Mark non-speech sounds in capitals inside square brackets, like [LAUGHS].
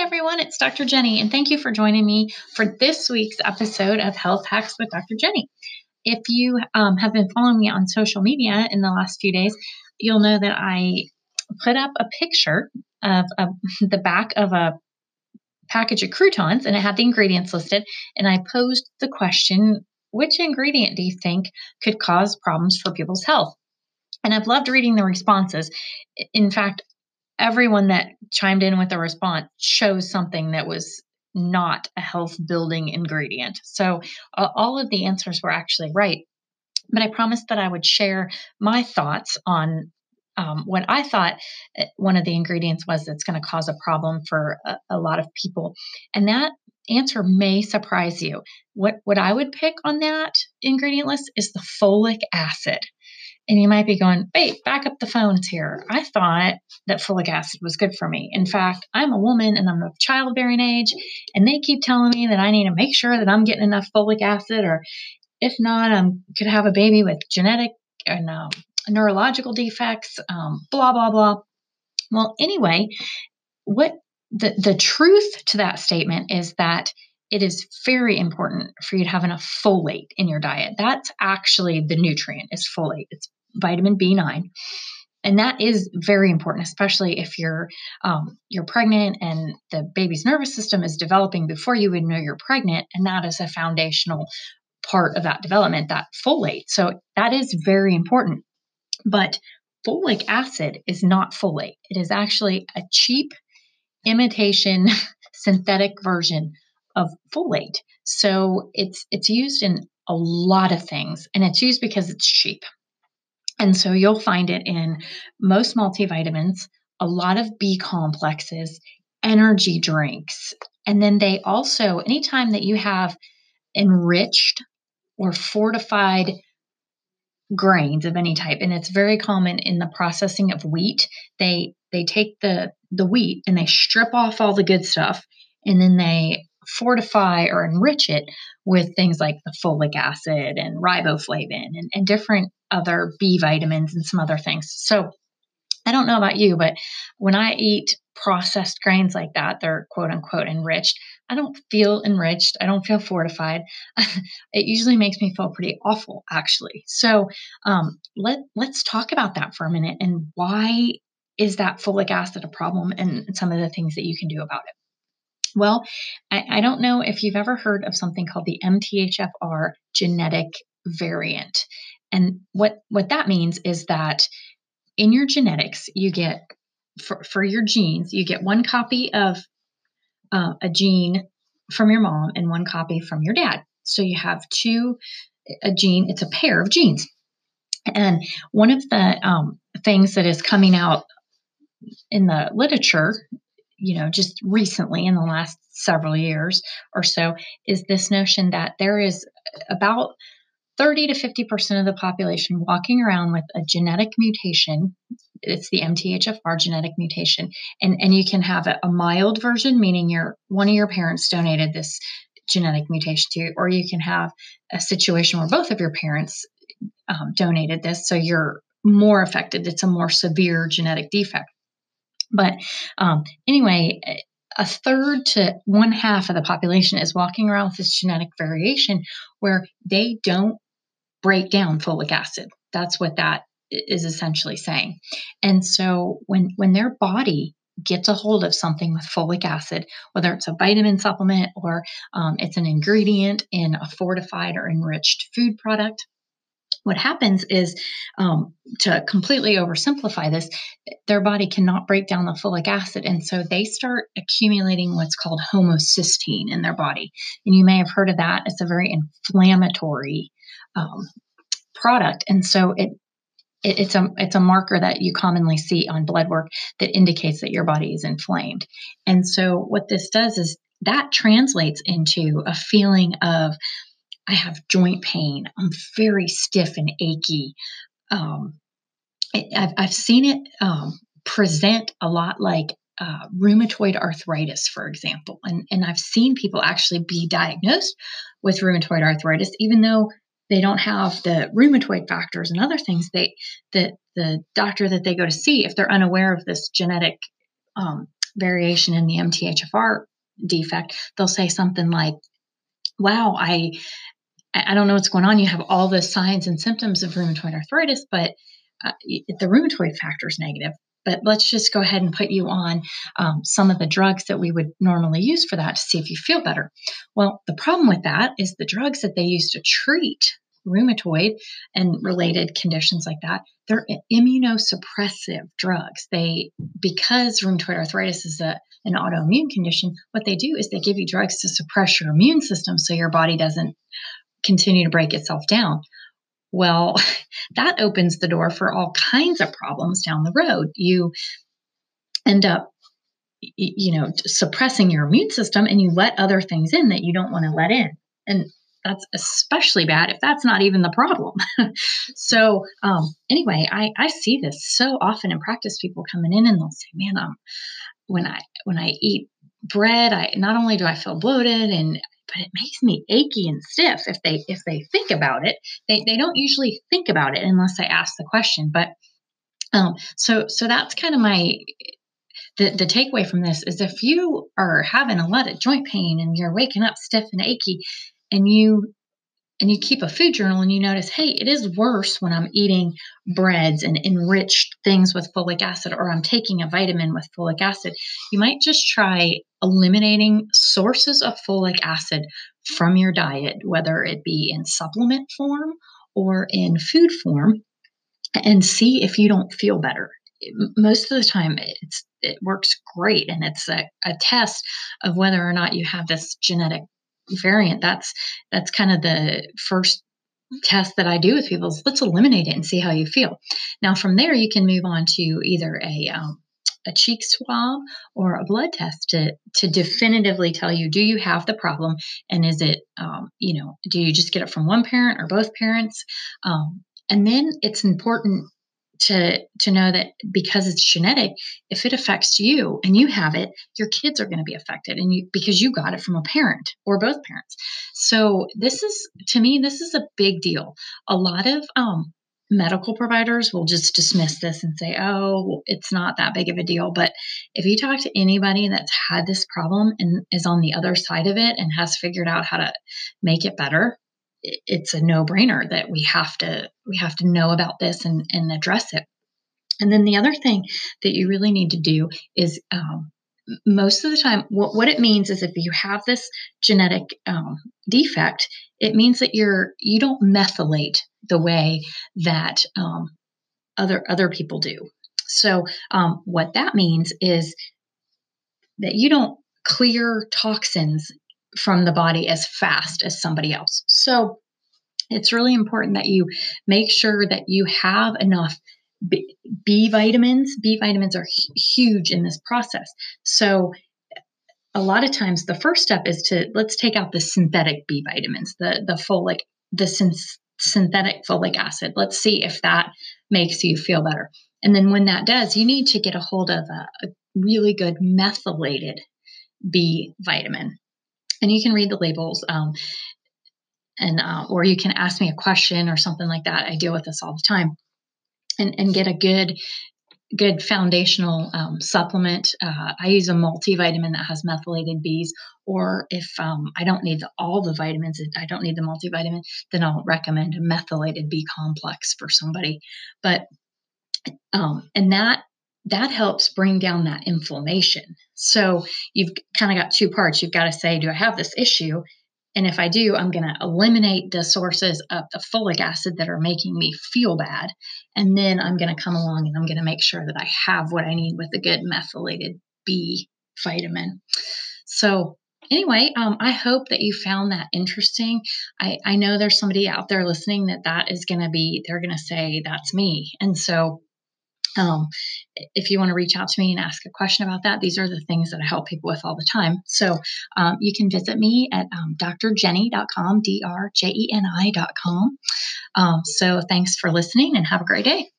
everyone, it's Dr. Jeni, and thank you for joining me for this week's episode of Health Hacks with Dr. Jeni. If you um, have been following me on social media in the last few days, you'll know that I put up a picture of, of the back of a package of croutons and it had the ingredients listed. And I posed the question which ingredient do you think could cause problems for people's health? And I've loved reading the responses. In fact, everyone that chimed in with a response chose something that was not a health building ingredient. So uh, all of the answers were actually right. But I promised that I would share my thoughts on um, what I thought uh, one of the ingredients was that's going to cause a problem for a, a lot of people. And that answer may surprise you. What what I would pick on that ingredient list is the folic acid. And you might be going, wait, back up the phones here. I thought that folic acid was good for me. In fact, I'm a woman and I'm of childbearing age, and they keep telling me that I need to make sure that I'm getting enough folic acid, or if not, I could have a baby with genetic and um, neurological defects, um, blah, blah, blah. Well, anyway, what the, the truth to that statement is that it is very important for you to have enough folate in your diet. That's actually the nutrient is folate. It's vitamin B9. And that is very important, especially if you're um, you're pregnant and the baby's nervous system is developing before you even know you're pregnant, and that is a foundational part of that development, that folate. So that is very important. But folic acid is not folate. It is actually a cheap imitation [LAUGHS] synthetic version of folate. So it's it's used in a lot of things and it's used because it's cheap. And so you'll find it in most multivitamins, a lot of B complexes, energy drinks. And then they also, anytime that you have enriched or fortified grains of any type, and it's very common in the processing of wheat, they they take the the wheat and they strip off all the good stuff and then they fortify or enrich it with things like the folic acid and riboflavin and, and different other B vitamins and some other things. So I don't know about you, but when I eat processed grains like that, they're quote unquote enriched. I don't feel enriched. I don't feel fortified. [LAUGHS] it usually makes me feel pretty awful, actually. So um, let let's talk about that for a minute and why is that folic acid a problem and some of the things that you can do about it. Well, I, I don't know if you've ever heard of something called the MTHFR genetic variant. And what, what that means is that in your genetics, you get, for, for your genes, you get one copy of uh, a gene from your mom and one copy from your dad. So you have two, a gene, it's a pair of genes. And one of the um, things that is coming out in the literature you know, just recently in the last several years or so, is this notion that there is about 30 to 50% of the population walking around with a genetic mutation. It's the MTHFR genetic mutation. And, and you can have a, a mild version, meaning your one of your parents donated this genetic mutation to you, or you can have a situation where both of your parents um, donated this, so you're more affected. It's a more severe genetic defect. But um, anyway, a third to one half of the population is walking around with this genetic variation where they don't break down folic acid. That's what that is essentially saying. And so when when their body gets a hold of something with folic acid, whether it's a vitamin supplement or um, it's an ingredient in a fortified or enriched food product, what happens is um, to completely oversimplify this their body cannot break down the folic acid and so they start accumulating what's called homocysteine in their body and you may have heard of that it's a very inflammatory um, product and so it it's a it's a marker that you commonly see on blood work that indicates that your body is inflamed. And so what this does is that translates into a feeling of I have joint pain. I'm very stiff and achy. Um, I've, I've seen it um, present a lot like uh, rheumatoid arthritis, for example. And, and I've seen people actually be diagnosed with rheumatoid arthritis, even though they don't have the rheumatoid factors and other things. They the the doctor that they go to see, if they're unaware of this genetic um, variation in the MTHFR defect, they'll say something like, wow, I I don't know what's going on. You have all the signs and symptoms of rheumatoid arthritis, but uh, the rheumatoid factor is negative. But let's just go ahead and put you on um, some of the drugs that we would normally use for that to see if you feel better. Well, the problem with that is the drugs that they use to treat rheumatoid and related conditions like that they're immunosuppressive drugs. They because rheumatoid arthritis is a, an autoimmune condition what they do is they give you drugs to suppress your immune system so your body doesn't continue to break itself down. Well [LAUGHS] that opens the door for all kinds of problems down the road. You end up you know suppressing your immune system and you let other things in that you don't want to let in. And that's especially bad if that's not even the problem. [LAUGHS] so um, anyway, I, I see this so often in practice. People coming in and they'll say, "Man, um, when I when I eat bread, I not only do I feel bloated and but it makes me achy and stiff if they if they think about it. They they don't usually think about it unless I ask the question. But um, so so that's kind of my the, the takeaway from this is if you are having a lot of joint pain and you're waking up stiff and achy, and you and you keep a food journal and you notice, hey, it is worse when I'm eating breads and enriched things with folic acid, or I'm taking a vitamin with folic acid, you might just try eliminating sources of folic acid from your diet, whether it be in supplement form or in food form, and see if you don't feel better. Most of the time, it's it works great, and it's a, a test of whether or not you have this genetic variant, that's that's kind of the first test that I do with people is let's eliminate it and see how you feel. Now from there you can move on to either a um, a cheek swab or a blood test to to definitively tell you do you have the problem and is it um, you know do you just get it from one parent or both parents um, and then it's important to to know that because it's genetic if it affects you and you have it your kids are going to be affected and you because you got it from a parent or both parents. So this is to me this is a big deal. A lot of um, medical providers will just dismiss this and say oh it's not that big of a deal. But if you talk to anybody that's had this problem and is on the other side of it and has figured out how to make it better it's a no-brainer that we have to we have to know about this and, and address it. And then the other thing that you really need to do is um, most of the time what, what it means is if you have this genetic um, defect it means that you're you don't methylate the way that um, other other people do. So um, what that means is that you don't clear toxins from the body as fast as somebody else. So it's really important that you make sure that you have enough B, B vitamins. B vitamins are huge in this process. So uh, a lot of times the first step is to let's take out the synthetic B vitamins, the the folic, the syn- synthetic folic acid. Let's see if that makes you feel better. And then when that does, you need to get a hold of a, a really good methylated B vitamin and you can read the labels um, and uh, or you can ask me a question or something like that. I deal with this all the time. And, and get a good good foundational um, supplement. Uh, i use a multivitamin that has methylated b's or if um, i don't need the, all the vitamins i don't need the multivitamin then i'll recommend a methylated b complex for somebody. But um, and that that helps bring down that inflammation. So you've kind of got two parts. You've got to say, do I have this issue? And if I do, I'm going to eliminate the sources of the folic acid that are making me feel bad. And then I'm going to come along and I'm going to make sure that I have what I need with a good methylated B vitamin. So, anyway, um, I hope that you found that interesting. I, I know there's somebody out there listening that that is going to be, they're going to say, that's me. And so, um, if you want to reach out to me and ask a question about that, these are the things that I help people with all the time. So um, you can visit me at um, drjeni.com, D R J E N I.com. Um, so thanks for listening and have a great day.